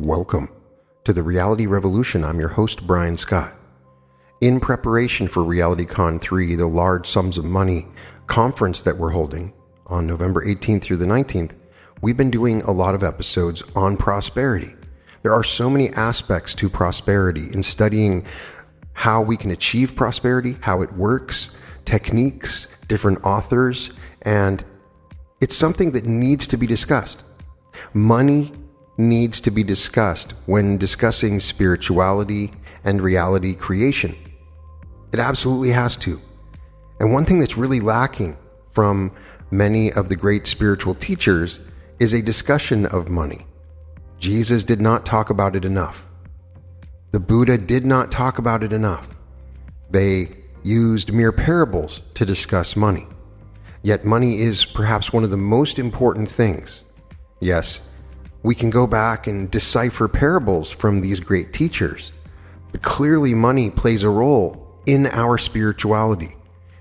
Welcome to the Reality Revolution. I'm your host, Brian Scott. In preparation for RealityCon 3, the large sums of money conference that we're holding on November 18th through the 19th, we've been doing a lot of episodes on prosperity. There are so many aspects to prosperity in studying how we can achieve prosperity, how it works, techniques, different authors, and it's something that needs to be discussed. Money needs to be discussed when discussing spirituality and reality creation. It absolutely has to. And one thing that's really lacking from many of the great spiritual teachers is a discussion of money. Jesus did not talk about it enough. The Buddha did not talk about it enough. They used mere parables to discuss money. Yet money is perhaps one of the most important things. Yes, we can go back and decipher parables from these great teachers. But clearly, money plays a role in our spirituality.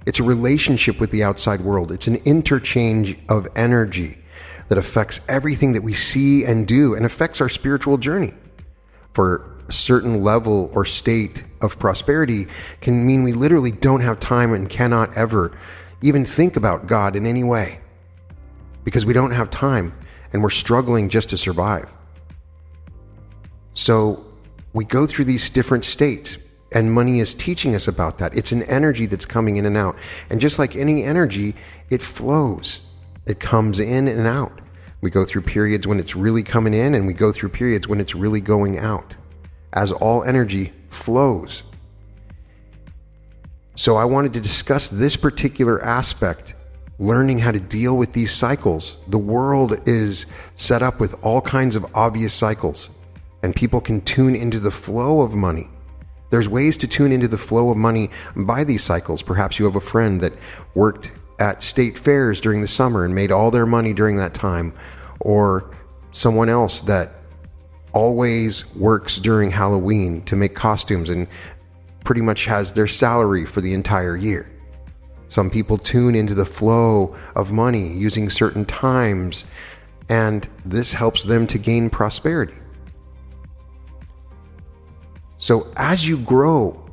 It's a relationship with the outside world, it's an interchange of energy that affects everything that we see and do and affects our spiritual journey. For a certain level or state of prosperity can mean we literally don't have time and cannot ever even think about God in any way because we don't have time and we're struggling just to survive. So we go through these different states, and money is teaching us about that. It's an energy that's coming in and out. And just like any energy, it flows, it comes in and out. We go through periods when it's really coming in, and we go through periods when it's really going out, as all energy flows. So, I wanted to discuss this particular aspect learning how to deal with these cycles. The world is set up with all kinds of obvious cycles, and people can tune into the flow of money. There's ways to tune into the flow of money by these cycles. Perhaps you have a friend that worked at state fairs during the summer and made all their money during that time, or someone else that always works during Halloween to make costumes and pretty much has their salary for the entire year. Some people tune into the flow of money using certain times, and this helps them to gain prosperity. So, as you grow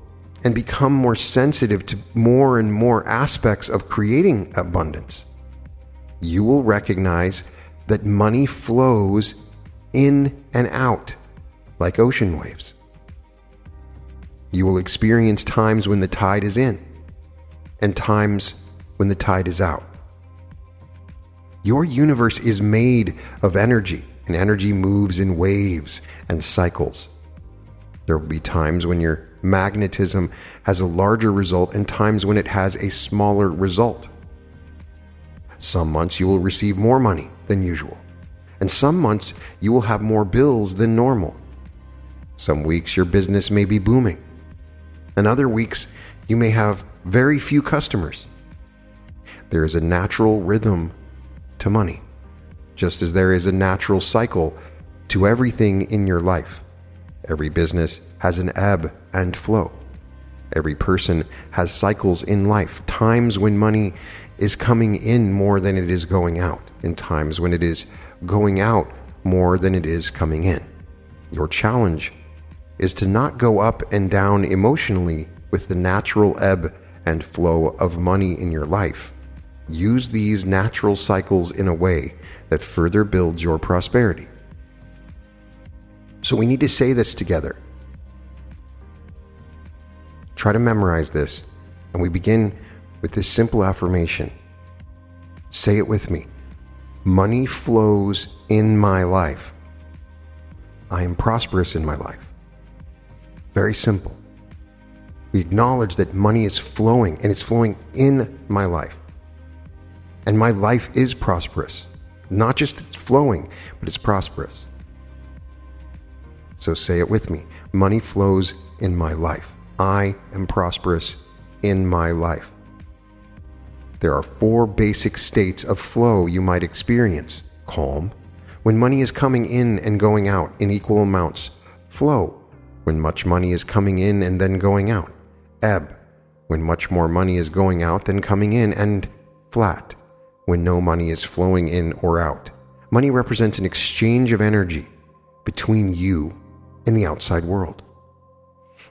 and become more sensitive to more and more aspects of creating abundance, you will recognize that money flows in and out like ocean waves. You will experience times when the tide is in and times when the tide is out. Your universe is made of energy, and energy moves in waves and cycles. There will be times when your magnetism has a larger result and times when it has a smaller result. Some months you will receive more money than usual, and some months you will have more bills than normal. Some weeks your business may be booming, and other weeks you may have very few customers. There is a natural rhythm to money, just as there is a natural cycle to everything in your life. Every business has an ebb and flow. Every person has cycles in life, times when money is coming in more than it is going out, and times when it is going out more than it is coming in. Your challenge is to not go up and down emotionally with the natural ebb and flow of money in your life. Use these natural cycles in a way that further builds your prosperity. So we need to say this together. Try to memorize this, and we begin with this simple affirmation. Say it with me Money flows in my life. I am prosperous in my life. Very simple. We acknowledge that money is flowing and it's flowing in my life. And my life is prosperous. Not just it's flowing, but it's prosperous. So say it with me money flows in my life. I am prosperous in my life. There are four basic states of flow you might experience calm, when money is coming in and going out in equal amounts, flow, when much money is coming in and then going out, ebb, when much more money is going out than coming in, and flat, when no money is flowing in or out. Money represents an exchange of energy. between you and the outside world.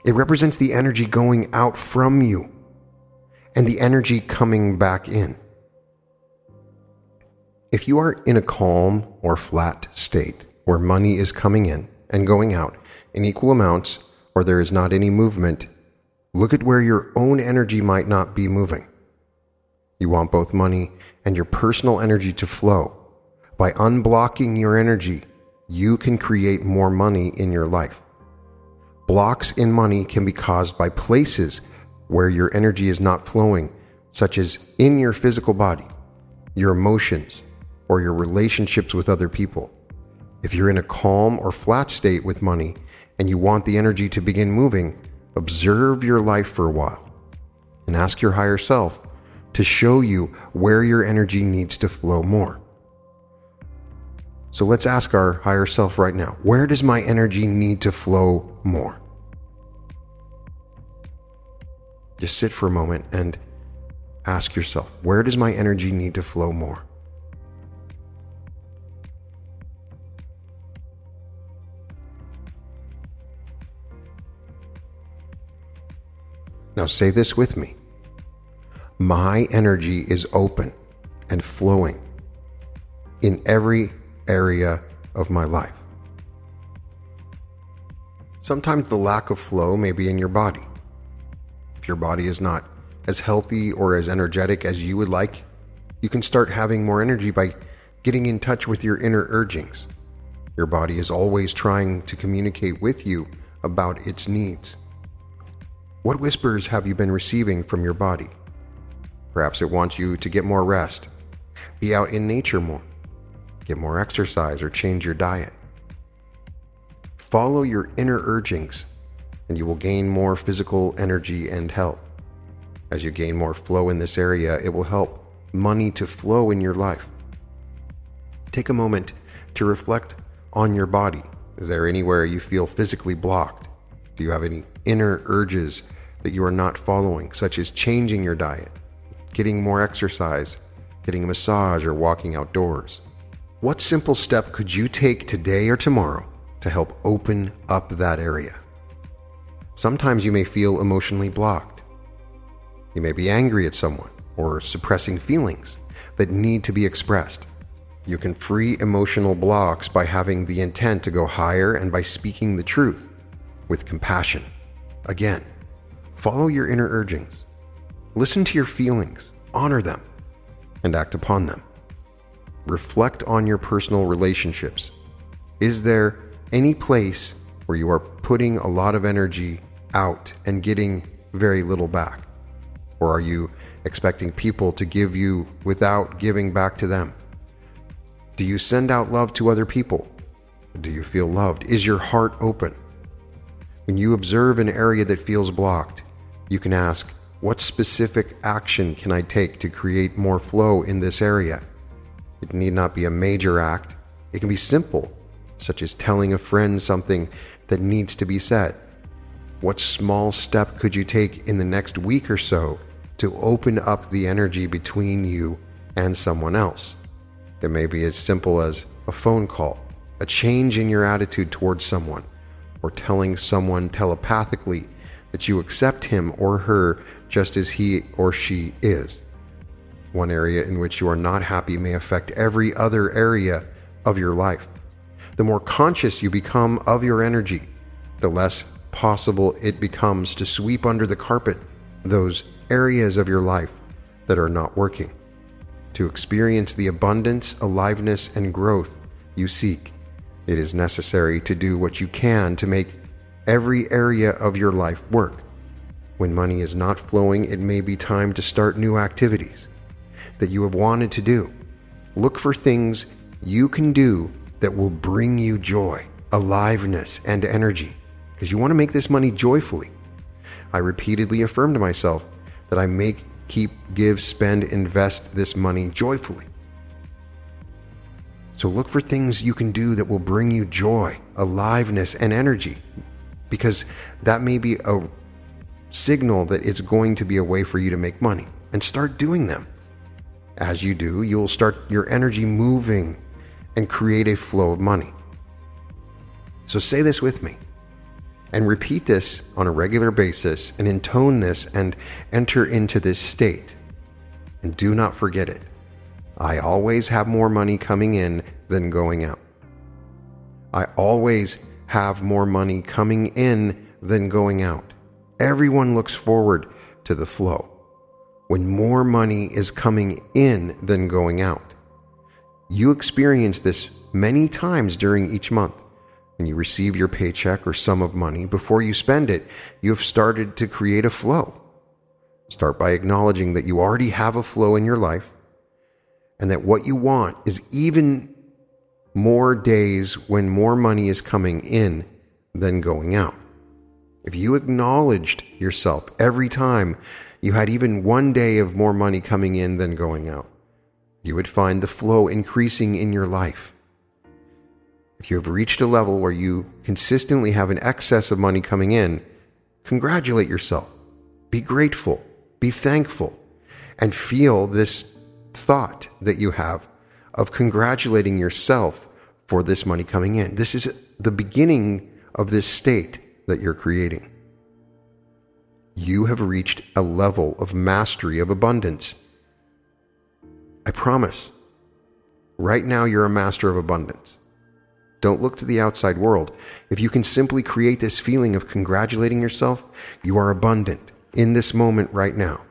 It represents the energy going out from you and the energy coming back in. If you are in a calm or flat state where money is coming in and going out in equal amounts, or there is not any movement, look at where your own energy might not be moving. You want both money and your personal energy to flow. By unblocking your energy, you can create more money in your life. Blocks in money can be caused by places where your energy is not flowing, such as in your physical body, your emotions, or your relationships with other people. If you're in a calm or flat state with money and you want the energy to begin moving, observe your life for a while and ask your higher self to show you where your energy needs to flow more. So let's ask our higher self right now where does my energy need to flow more? Just sit for a moment and ask yourself where does my energy need to flow more? Now say this with me. My energy is open and flowing in every area of my life. Sometimes the lack of flow may be in your body. If your body is not as healthy or as energetic as you would like, you can start having more energy by getting in touch with your inner urgings. Your body is always trying to communicate with you about its needs. What whispers have you been receiving from your body? Perhaps it wants you to get more rest, be out in nature more, get more exercise, or change your diet. Follow your inner urgings, and you will gain more physical energy and health. As you gain more flow in this area, it will help money to flow in your life. Take a moment to reflect on your body. Is there anywhere you feel physically blocked? Do you have any inner urges that you are not following, such as changing your diet, getting more exercise, getting a massage, or walking outdoors? What simple step could you take today or tomorrow to help open up that area? Sometimes you may feel emotionally blocked. You may be angry at someone or suppressing feelings that need to be expressed. You can free emotional blocks by having the intent to go higher and by speaking the truth with compassion. Again, follow your inner urgings. Listen to your feelings, honor them, and act upon them. Reflect on your personal relationships. Is there any place where you are putting a lot of energy out and getting very little back? Or are you expecting people to give you without giving back to them? Do you send out love to other people? Do you feel loved? Is your heart open? When you observe an area that feels blocked, you can ask, What specific action can I take to create more flow in this area? It need not be a major act, it can be simple, such as telling a friend something that needs to be said. What small step could you take in the next week or so to open up the energy between you and someone else? It may be as simple as a phone call, a change in your attitude towards someone, or telling someone telepathically that you accept him or her just as he or she is. One area in which you are not happy may affect every other area of your life. The more conscious you become of your energy, the less possible it becomes to sweep under the carpet those areas of your life that are not working. To experience the abundance, aliveness, and growth you seek, it is necessary to do what you can to make every area of your life work. When money is not flowing, it may be time to start new activities that you have wanted to do. Look for things you can do that will bring you joy, aliveness, and energy, because you want to make this money joyfully. I repeatedly affirm to myself that I make, keep, give, spend, invest this money joyfully. So look for things you can do that will bring you joy, aliveness, and energy, because that may be a signal that it's going to be a way for you to make money, and start doing them. As you do, you'll start your energy moving and create a flow of money. So say this with me and repeat this on a regular basis and intone this and enter into this state. And do not forget it. I always have more money coming in than going out. I always have more money coming in than going out. Everyone looks forward to the flow when more money is coming in than going out. You experience this many times during each month. When you receive your paycheck or sum of money, before you spend it, you have started to create a flow. Start by acknowledging that you already have a flow in your life and that what you want is even more days when more money is coming in than going out. If you acknowledged yourself every time you had even one day of more money coming in than going out, you would find the flow increasing in your life. If you have reached a level where you consistently have an excess of money coming in, congratulate yourself. Be grateful. Be thankful. And feel this thought that you have of congratulating yourself for this money coming in. This is the beginning of this state that you're creating you have reached a level of mastery of abundance. I promise. Right now, you're a master of abundance. Don't look to the outside world. If you can simply create this feeling of congratulating yourself, you are abundant in this moment right now.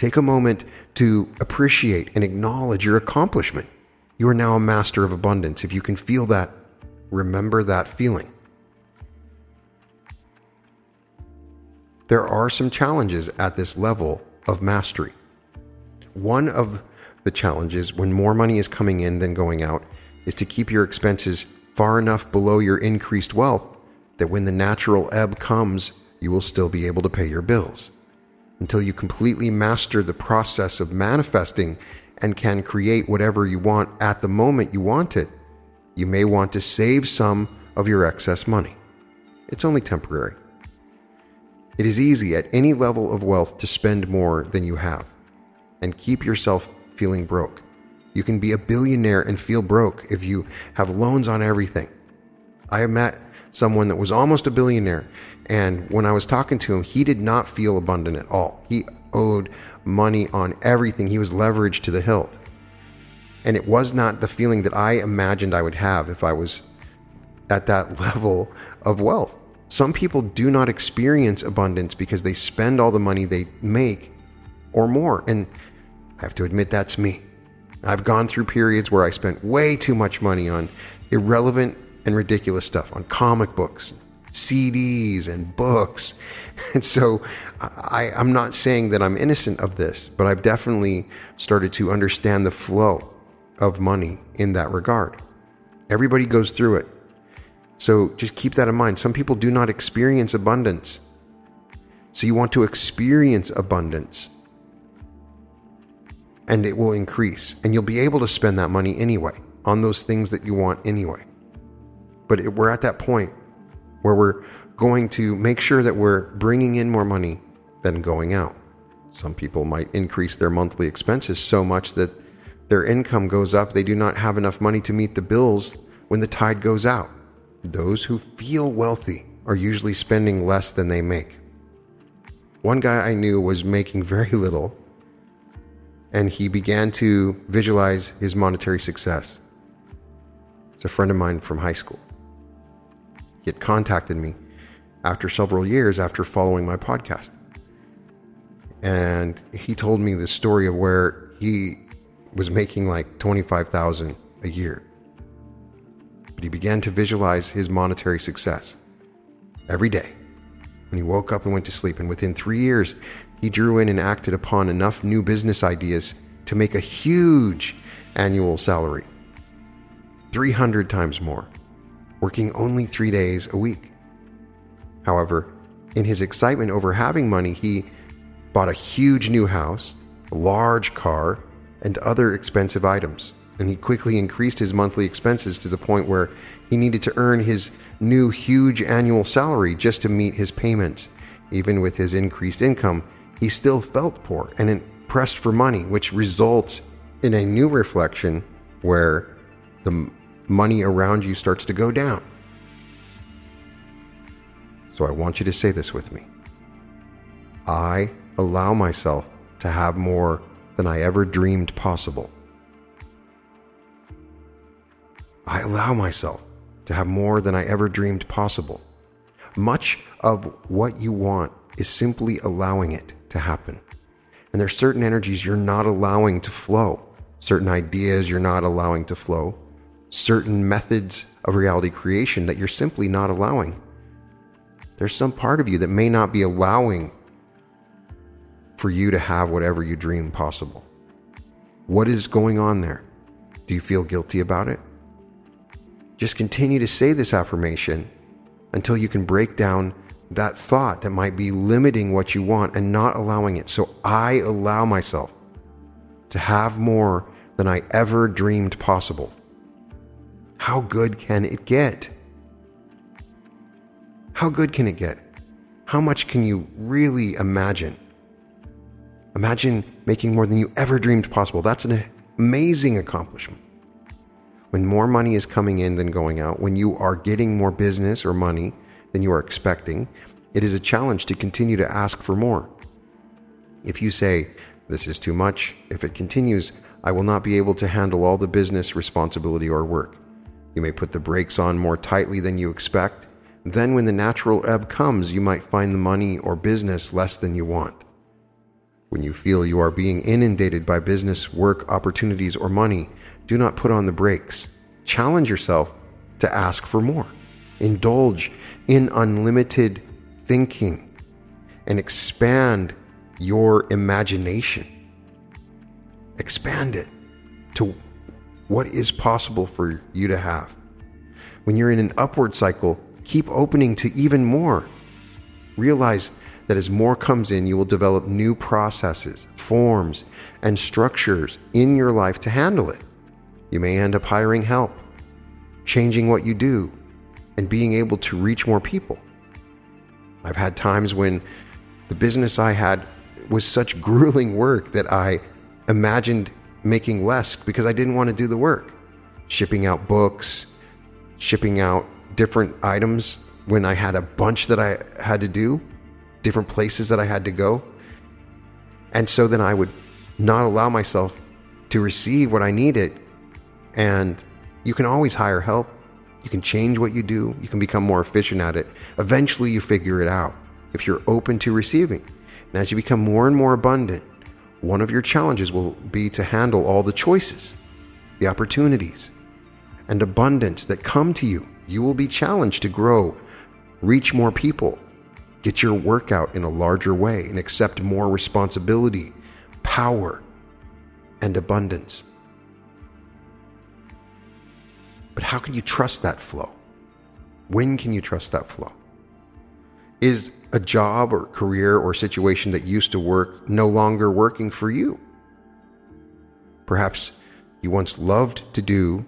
Take a moment to appreciate and acknowledge your accomplishment. You are now a master of abundance. If you can feel that, remember that feeling. there are some challenges at this level of mastery. One of the challenges when more money is coming in than going out is to keep your expenses far enough below your increased wealth that when the natural ebb comes, you will still be able to pay your bills. Until you completely master the process of manifesting and can create whatever you want at the moment you want it, you may want to save some of your excess money. It's only temporary. It is easy at any level of wealth to spend more than you have and keep yourself feeling broke. You can be a billionaire and feel broke if you have loans on everything. I have met someone that was almost a billionaire, and when I was talking to him, he did not feel abundant at all. He owed money on everything, he was leveraged to the hilt. And it was not the feeling that I imagined I would have if I was at that level of wealth. Some people do not experience abundance because they spend all the money they make or more. And I have to admit, that's me. I've gone through periods where I spent way too much money on irrelevant and ridiculous stuff, on comic books, CDs, and books. And so I, am not saying that I'm innocent of this, but I've definitely started to understand the flow of money in that regard. Everybody goes through it. So just keep that in mind. Some people do not experience abundance. So you want to experience abundance. And it will increase. And you'll be able to spend that money anyway on those things that you want anyway. But we're at that point where we're going to make sure that we're bringing in more money than going out. Some people might increase their monthly expenses so much that their income goes up, they do not have enough money to meet the bills when the tide goes out. Those who feel wealthy are usually spending less than they make. One guy I knew was making very little, and he began to visualize his monetary success. It's a friend of mine from high school. He had contacted me after several years after following my podcast. And he told me the story of where he was making like 25,000 a year but he began to visualize his monetary success every day when he woke up and went to sleep. And within three years, he drew in and acted upon enough new business ideas to make a huge annual salary 300 times more, working only three days a week. However, in his excitement over having money, he bought a huge new house, a large car, and other expensive items and he quickly increased his monthly expenses to the point where he needed to earn his new huge annual salary just to meet his payments. Even with his increased income, he still felt poor and pressed for money, which results in a new reflection where the money around you starts to go down. So I want you to say this with me. I allow myself to have more than I ever dreamed possible. I allow myself to have more than I ever dreamed possible. Much of what you want is simply allowing it to happen. And there's certain energies you're not allowing to flow, certain ideas you're not allowing to flow, certain methods of reality creation that you're simply not allowing. There's some part of you that may not be allowing for you to have whatever you dream possible. What is going on there? Do you feel guilty about it? Just continue to say this affirmation until you can break down that thought that might be limiting what you want and not allowing it. So I allow myself to have more than I ever dreamed possible. How good can it get? How good can it get? How much can you really imagine? Imagine making more than you ever dreamed possible. That's an amazing accomplishment. When more money is coming in than going out, when you are getting more business or money than you are expecting, it is a challenge to continue to ask for more. If you say, This is too much, if it continues, I will not be able to handle all the business responsibility or work. You may put the brakes on more tightly than you expect. Then, when the natural ebb comes, you might find the money or business less than you want. When you feel you are being inundated by business, work, opportunities, or money, do not put on the brakes. Challenge yourself to ask for more. Indulge in unlimited thinking and expand your imagination. Expand it to what is possible for you to have. When you're in an upward cycle, keep opening to even more. Realize that as more comes in, you will develop new processes, forms, and structures in your life to handle it. You may end up hiring help, changing what you do, and being able to reach more people. I've had times when the business I had was such grueling work that I imagined making less because I didn't want to do the work. Shipping out books, shipping out different items when I had a bunch that I had to do, different places that I had to go. And so then I would not allow myself to receive what I needed. And you can always hire help. You can change what you do. You can become more efficient at it. Eventually, you figure it out if you're open to receiving. And as you become more and more abundant, one of your challenges will be to handle all the choices, the opportunities, and abundance that come to you. You will be challenged to grow, reach more people, get your work out in a larger way, and accept more responsibility, power, and abundance. But how can you trust that flow? When can you trust that flow? Is a job or career or situation that used to work no longer working for you? Perhaps you once loved to do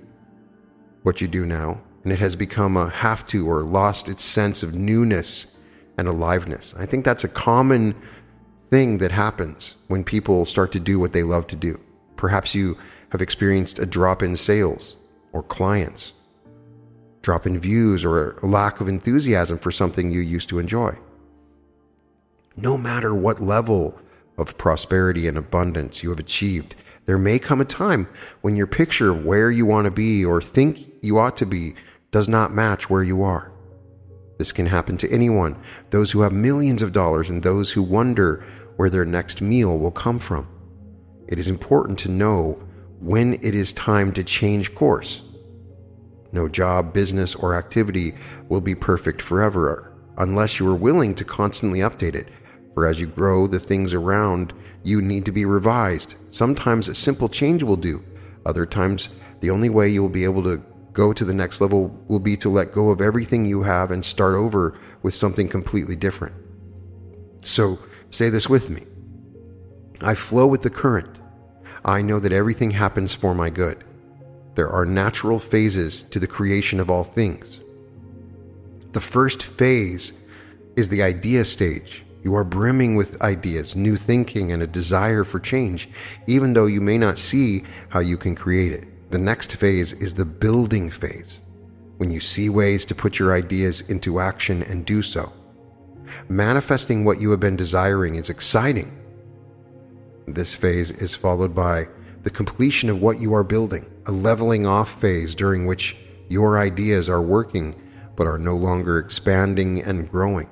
what you do now, and it has become a have to or lost its sense of newness and aliveness. I think that's a common thing that happens when people start to do what they love to do. Perhaps you have experienced a drop in sales or clients drop in views, or a lack of enthusiasm for something you used to enjoy. No matter what level of prosperity and abundance you have achieved, there may come a time when your picture of where you want to be or think you ought to be does not match where you are. This can happen to anyone, those who have millions of dollars and those who wonder where their next meal will come from. It is important to know when it is time to change course no job, business, or activity will be perfect forever unless you are willing to constantly update it. For as you grow, the things around you need to be revised. Sometimes a simple change will do. Other times, the only way you will be able to go to the next level will be to let go of everything you have and start over with something completely different. So, say this with me I flow with the current. I know that everything happens for my good. There are natural phases to the creation of all things. The first phase is the idea stage. You are brimming with ideas, new thinking, and a desire for change, even though you may not see how you can create it. The next phase is the building phase, when you see ways to put your ideas into action and do so. manifesting what you have been desiring is exciting. This phase is followed by the completion of what you are building, a leveling off phase during which your ideas are working but are no longer expanding and growing.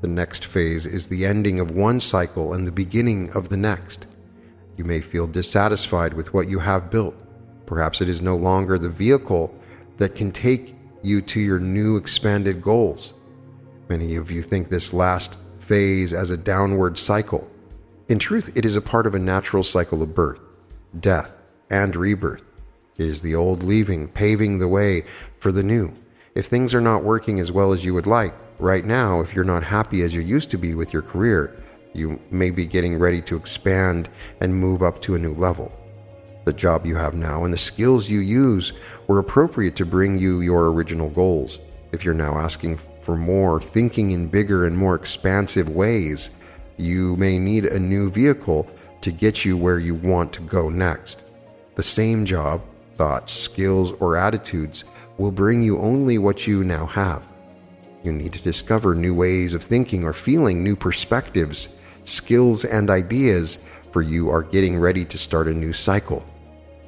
The next phase is the ending of one cycle and the beginning of the next. You may feel dissatisfied with what you have built. Perhaps it is no longer the vehicle that can take you to your new expanded goals. Many of you think this last phase as a downward cycle. In truth, it is a part of a natural cycle of birth, death, and rebirth. It is the old leaving, paving the way for the new. If things are not working as well as you would like, right now, if you're not happy as you used to be with your career, you may be getting ready to expand and move up to a new level. The job you have now and the skills you use were appropriate to bring you your original goals. If you're now asking for more, thinking in bigger and more expansive ways, you may need a new vehicle to get you where you want to go next. The same job, thoughts, skills, or attitudes will bring you only what you now have. You need to discover new ways of thinking or feeling, new perspectives, skills, and ideas, for you are getting ready to start a new cycle.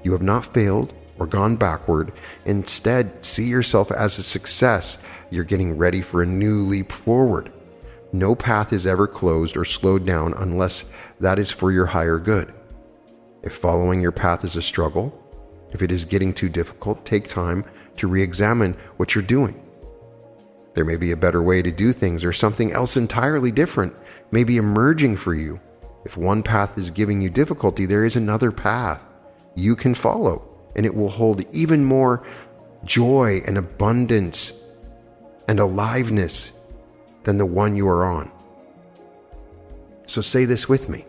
You have not failed or gone backward. Instead, see yourself as a success. You're getting ready for a new leap forward. No path is ever closed or slowed down unless that is for your higher good. If following your path is a struggle, if it is getting too difficult, take time to re examine what you're doing. There may be a better way to do things or something else entirely different may be emerging for you. If one path is giving you difficulty, there is another path you can follow, and it will hold even more joy and abundance and aliveness than the one you are on. So say this with me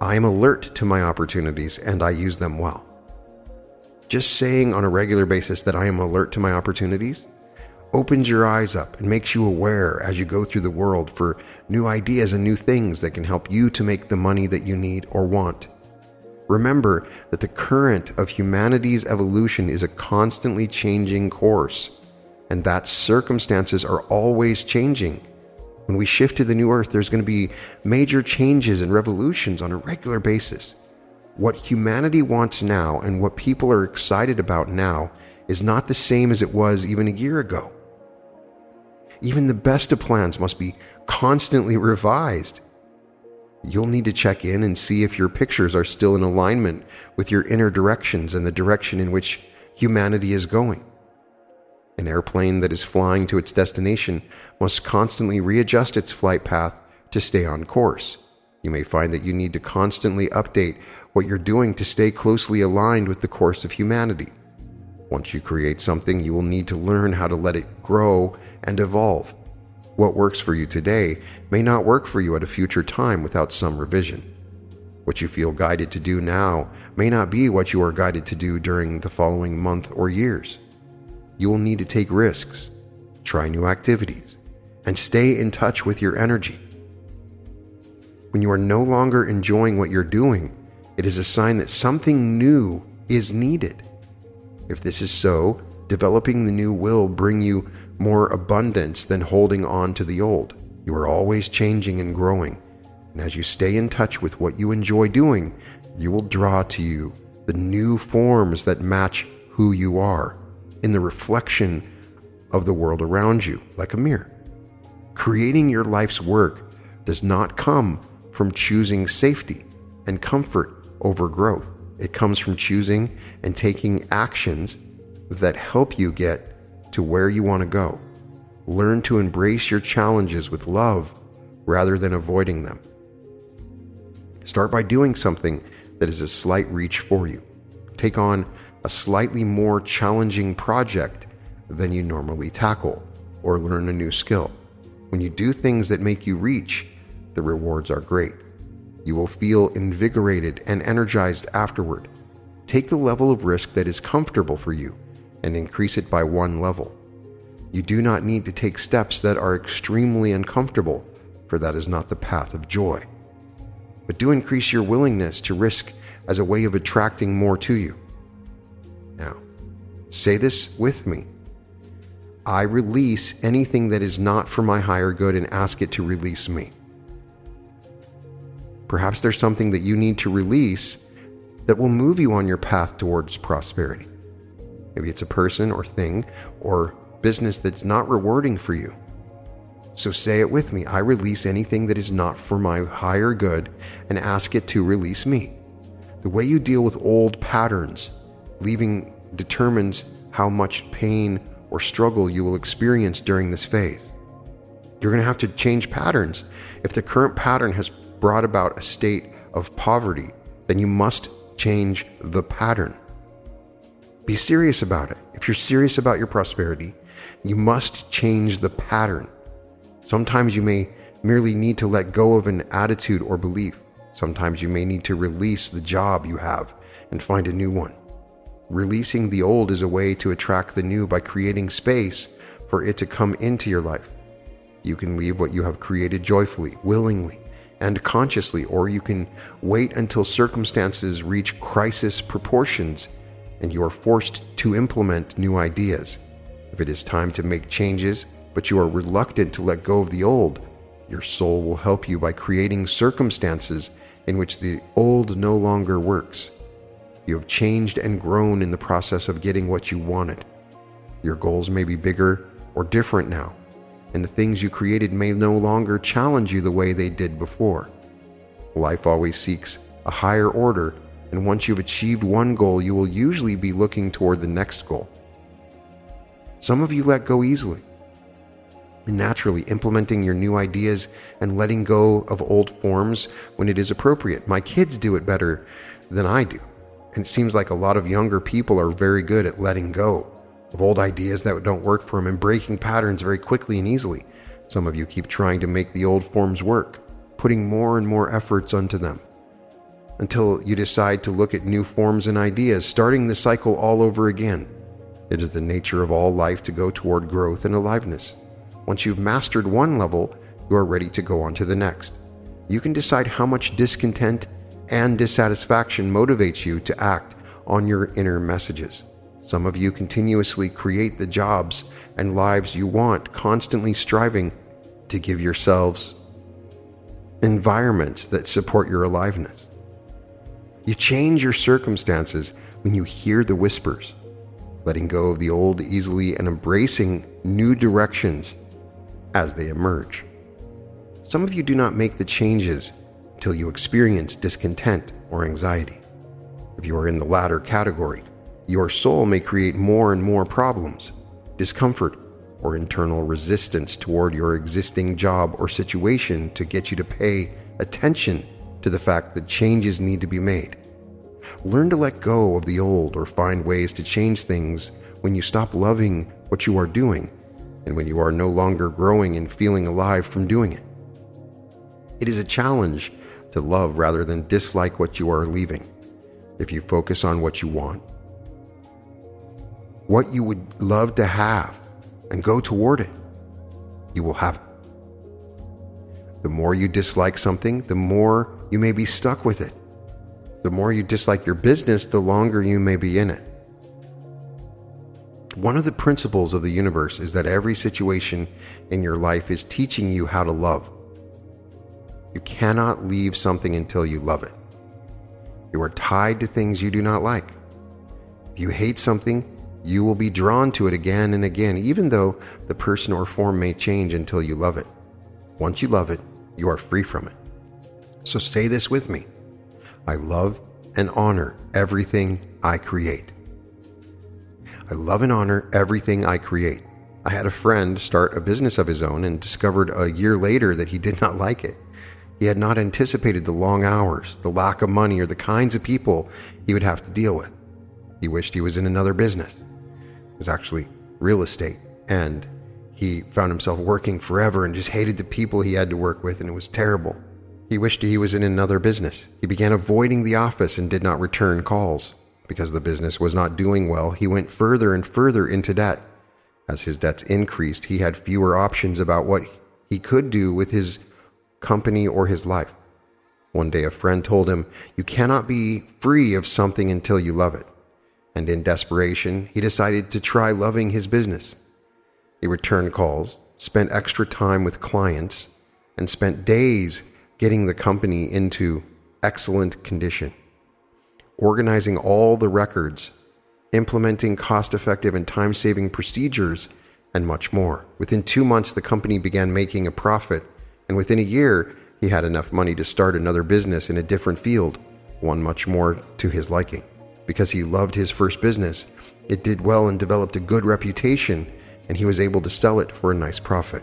I am alert to my opportunities and I use them well. Just saying on a regular basis that I am alert to my opportunities opens your eyes up and makes you aware as you go through the world for new ideas and new things that can help you to make the money that you need or want. Remember that the current of humanity's evolution is a constantly changing course, and that circumstances are always changing. When we shift to the new earth, there's going to be major changes and revolutions on a regular basis. What humanity wants now and what people are excited about now is not the same as it was even a year ago. Even the best of plans must be constantly revised. You'll need to check in and see if your pictures are still in alignment with your inner directions and the direction in which humanity is going. An airplane that is flying to its destination must constantly readjust its flight path to stay on course. You may find that you need to constantly update what you're doing to stay closely aligned with the course of humanity. Once you create something, you will need to learn how to let it grow and evolve. What works for you today may not work for you at a future time without some revision. What you feel guided to do now may not be what you are guided to do during the following month or years. You will need to take risks, try new activities, and stay in touch with your energy. When you are no longer enjoying what you're doing, it is a sign that something new is needed. If this is so, developing the new will bring you more abundance than holding on to the old. You are always changing and growing. And as you stay in touch with what you enjoy doing, you will draw to you the new forms that match who you are in the reflection of the world around you, like a mirror. Creating your life's work does not come from choosing safety and comfort over growth. It comes from choosing and taking actions that help you get to where you want to go. Learn to embrace your challenges with love rather than avoiding them. Start by doing something that is a slight reach for you. Take on a slightly more challenging project than you normally tackle, or learn a new skill. When you do things that make you reach, the rewards are great. You will feel invigorated and energized afterward. Take the level of risk that is comfortable for you and increase it by one level. You do not need to take steps that are extremely uncomfortable, for that is not the path of joy. But do increase your willingness to risk as a way of attracting more to you. Now, say this with me I release anything that is not for my higher good and ask it to release me. Perhaps there's something that you need to release that will move you on your path towards prosperity. Maybe it's a person or thing or business that's not rewarding for you. So say it with me I release anything that is not for my higher good and ask it to release me. The way you deal with old patterns, leaving determines how much pain or struggle you will experience during this phase. You're going to have to change patterns. If the current pattern has brought about a state of poverty, then you must change the pattern. Be serious about it. If you're serious about your prosperity, you must change the pattern. Sometimes you may merely need to let go of an attitude or belief. Sometimes you may need to release the job you have and find a new one. Releasing the old is a way to attract the new by creating space for it to come into your life. You can leave what you have created joyfully, willingly, and consciously, or you can wait until circumstances reach crisis proportions and you are forced to implement new ideas. If it is time to make changes, but you are reluctant to let go of the old, your soul will help you by creating circumstances in which the old no longer works. You have changed and grown in the process of getting what you wanted. Your goals may be bigger or different now, and the things you created may no longer challenge you the way they did before. Life always seeks a higher order, and once you've achieved one goal, you will usually be looking toward the next goal. Some of you let go easily. And Naturally, implementing your new ideas and letting go of old forms when it is appropriate. My kids do it better than I do. And it seems like a lot of younger people are very good at letting go of old ideas that don't work for them and breaking patterns very quickly and easily. Some of you keep trying to make the old forms work, putting more and more efforts onto them until you decide to look at new forms and ideas, starting the cycle all over again. It is the nature of all life to go toward growth and aliveness. Once you've mastered one level, you are ready to go on to the next. You can decide how much discontent and dissatisfaction motivates you to act on your inner messages. Some of you continuously create the jobs and lives you want, constantly striving to give yourselves environments that support your aliveness. You change your circumstances when you hear the whispers, letting go of the old easily and embracing new directions as they emerge. Some of you do not make the changes until you experience discontent or anxiety. If you are in the latter category, your soul may create more and more problems, discomfort, or internal resistance toward your existing job or situation to get you to pay attention to the fact that changes need to be made. Learn to let go of the old or find ways to change things when you stop loving what you are doing and when you are no longer growing and feeling alive from doing it. It is a challenge to love rather than dislike what you are leaving. If you focus on what you want, what you would love to have, and go toward it, you will have it. The more you dislike something, the more you may be stuck with it. The more you dislike your business, the longer you may be in it. One of the principles of the universe is that every situation in your life is teaching you how to love. You cannot leave something until you love it. You are tied to things you do not like. If you hate something, you will be drawn to it again and again, even though the person or form may change until you love it. Once you love it, you are free from it. So say this with me I love and honor everything I create. I love and honor everything I create. I had a friend start a business of his own and discovered a year later that he did not like it. He had not anticipated the long hours, the lack of money, or the kinds of people he would have to deal with. He wished he was in another business. It was actually real estate, and he found himself working forever and just hated the people he had to work with, and it was terrible. He wished he was in another business. He began avoiding the office and did not return calls. Because the business was not doing well, he went further and further into debt. As his debts increased, he had fewer options about what he could do with his company, or his life. One day, a friend told him, You cannot be free of something until you love it. And in desperation, he decided to try loving his business. He returned calls, spent extra time with clients, and spent days getting the company into excellent condition, organizing all the records, implementing cost effective and time saving procedures, and much more. Within two months, the company began making a profit, and within a year, he had enough money to start another business in a different field, one much more to his liking. Because he loved his first business, it did well and developed a good reputation, and he was able to sell it for a nice profit.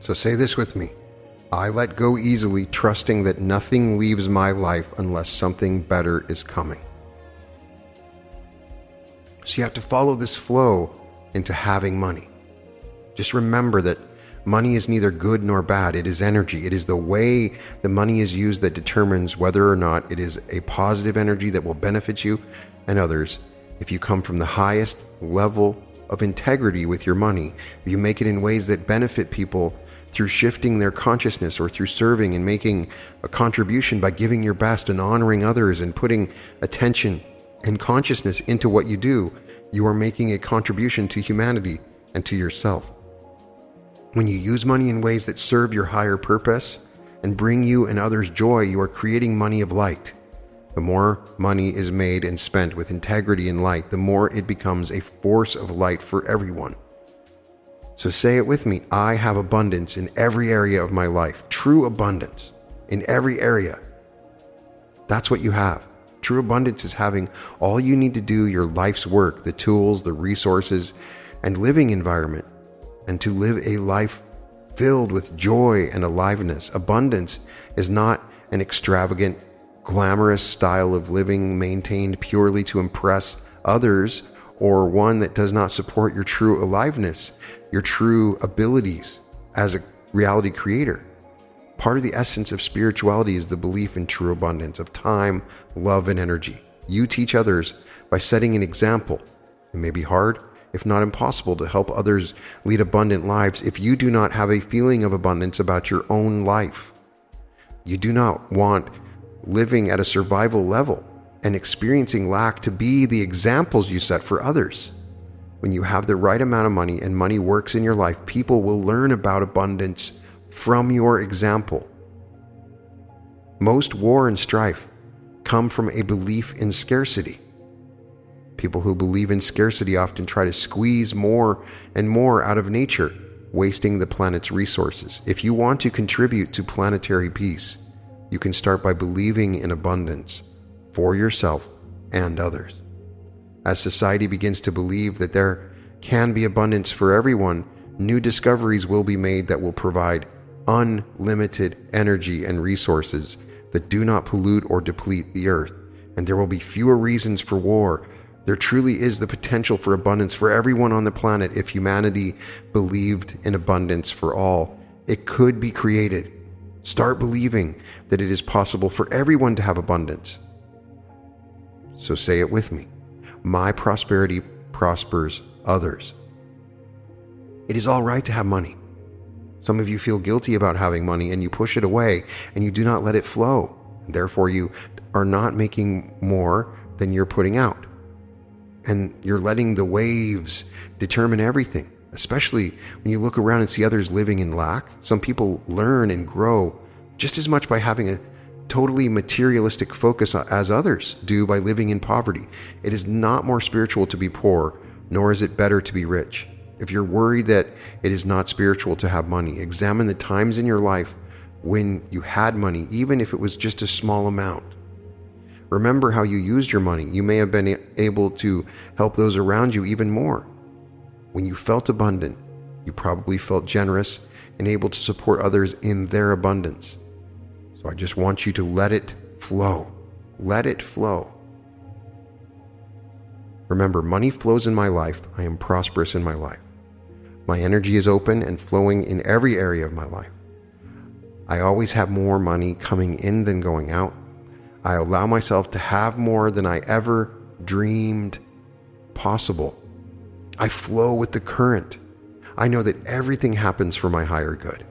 So say this with me I let go easily, trusting that nothing leaves my life unless something better is coming. So you have to follow this flow into having money. Just remember that money is neither good nor bad. It is energy. It is the way the money is used that determines whether or not it is a positive energy that will benefit you and others. If you come from the highest level of integrity with your money, you make it in ways that benefit people through shifting their consciousness or through serving and making a contribution by giving your best and honoring others and putting attention and consciousness into what you do, you are making a contribution to humanity and to yourself. When you use money in ways that serve your higher purpose and bring you and others joy, you are creating money of light. The more money is made and spent with integrity and light, the more it becomes a force of light for everyone. So say it with me I have abundance in every area of my life, true abundance in every area. That's what you have. True abundance is having all you need to do your life's work, the tools, the resources, and living environment, and to live a life filled with joy and aliveness. Abundance is not an extravagant, glamorous style of living maintained purely to impress others or one that does not support your true aliveness, your true abilities as a reality creator. Part of the essence of spirituality is the belief in true abundance of time, love, and energy. You teach others by setting an example. It may be hard, if not impossible, to help others lead abundant lives if you do not have a feeling of abundance about your own life. You do not want living at a survival level and experiencing lack to be the examples you set for others. When you have the right amount of money and money works in your life, people will learn about abundance from your example. Most war and strife come from a belief in scarcity. People who believe in scarcity often try to squeeze more and more out of nature, wasting the planet's resources. If you want to contribute to planetary peace, you can start by believing in abundance for yourself and others. As society begins to believe that there can be abundance for everyone, new discoveries will be made that will provide unlimited energy and resources that do not pollute or deplete the earth, and there will be fewer reasons for war. There truly is the potential for abundance for everyone on the planet if humanity believed in abundance for all. It could be created. Start believing that it is possible for everyone to have abundance. So say it with me My prosperity prospers others. It is all right to have money. Some of you feel guilty about having money and you push it away and you do not let it flow. Therefore, you are not making more than you're putting out. And you're letting the waves determine everything, especially when you look around and see others living in lack. Some people learn and grow just as much by having a totally materialistic focus as others do by living in poverty. It is not more spiritual to be poor, nor is it better to be rich. If you're worried that it is not spiritual to have money, examine the times in your life when you had money, even if it was just a small amount. Remember how you used your money. You may have been able to help those around you even more. When you felt abundant, you probably felt generous and able to support others in their abundance. So I just want you to let it flow. Let it flow. Remember, money flows in my life. I am prosperous in my life. My energy is open and flowing in every area of my life. I always have more money coming in than going out. I allow myself to have more than I ever dreamed possible. I flow with the current. I know that everything happens for my higher good.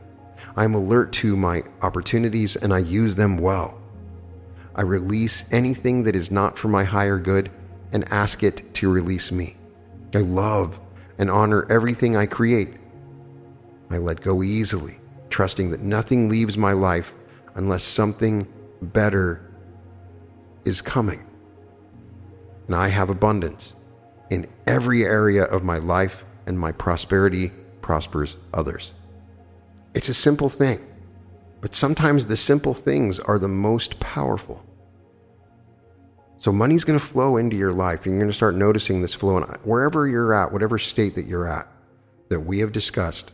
I'm alert to my opportunities and I use them well. I release anything that is not for my higher good and ask it to release me. I love and honor everything I create. I let go easily, trusting that nothing leaves my life unless something better is coming. And I have abundance in every area of my life, and my prosperity prospers others. It's a simple thing, but sometimes the simple things are the most powerful. So money's going to flow into your life. And you're going to start noticing this flow. And wherever you're at, whatever state that you're at, that we have discussed,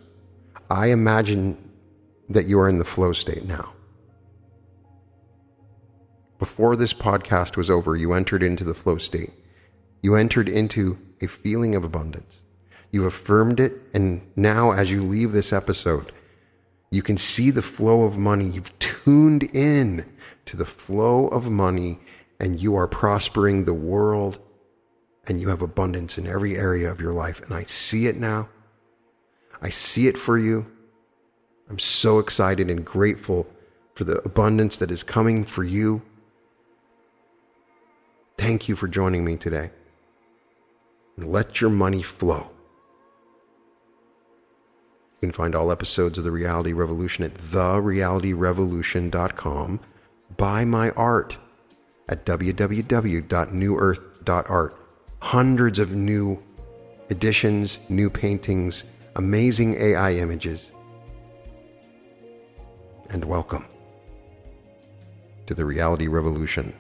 I imagine that you are in the flow state now. Before this podcast was over, you entered into the flow state. You entered into a feeling of abundance. You affirmed it. And now, as you leave this episode, you can see the flow of money. You've tuned in to the flow of money and you are prospering the world and you have abundance in every area of your life. And I see it now. I see it for you. I'm so excited and grateful for the abundance that is coming for you. Thank you for joining me today. And let your money flow. You can find all episodes of The Reality Revolution at therealityrevolution.com. Buy my art at www.newearth.art. Hundreds of new editions, new paintings, amazing AI images. And welcome to the reality revolution.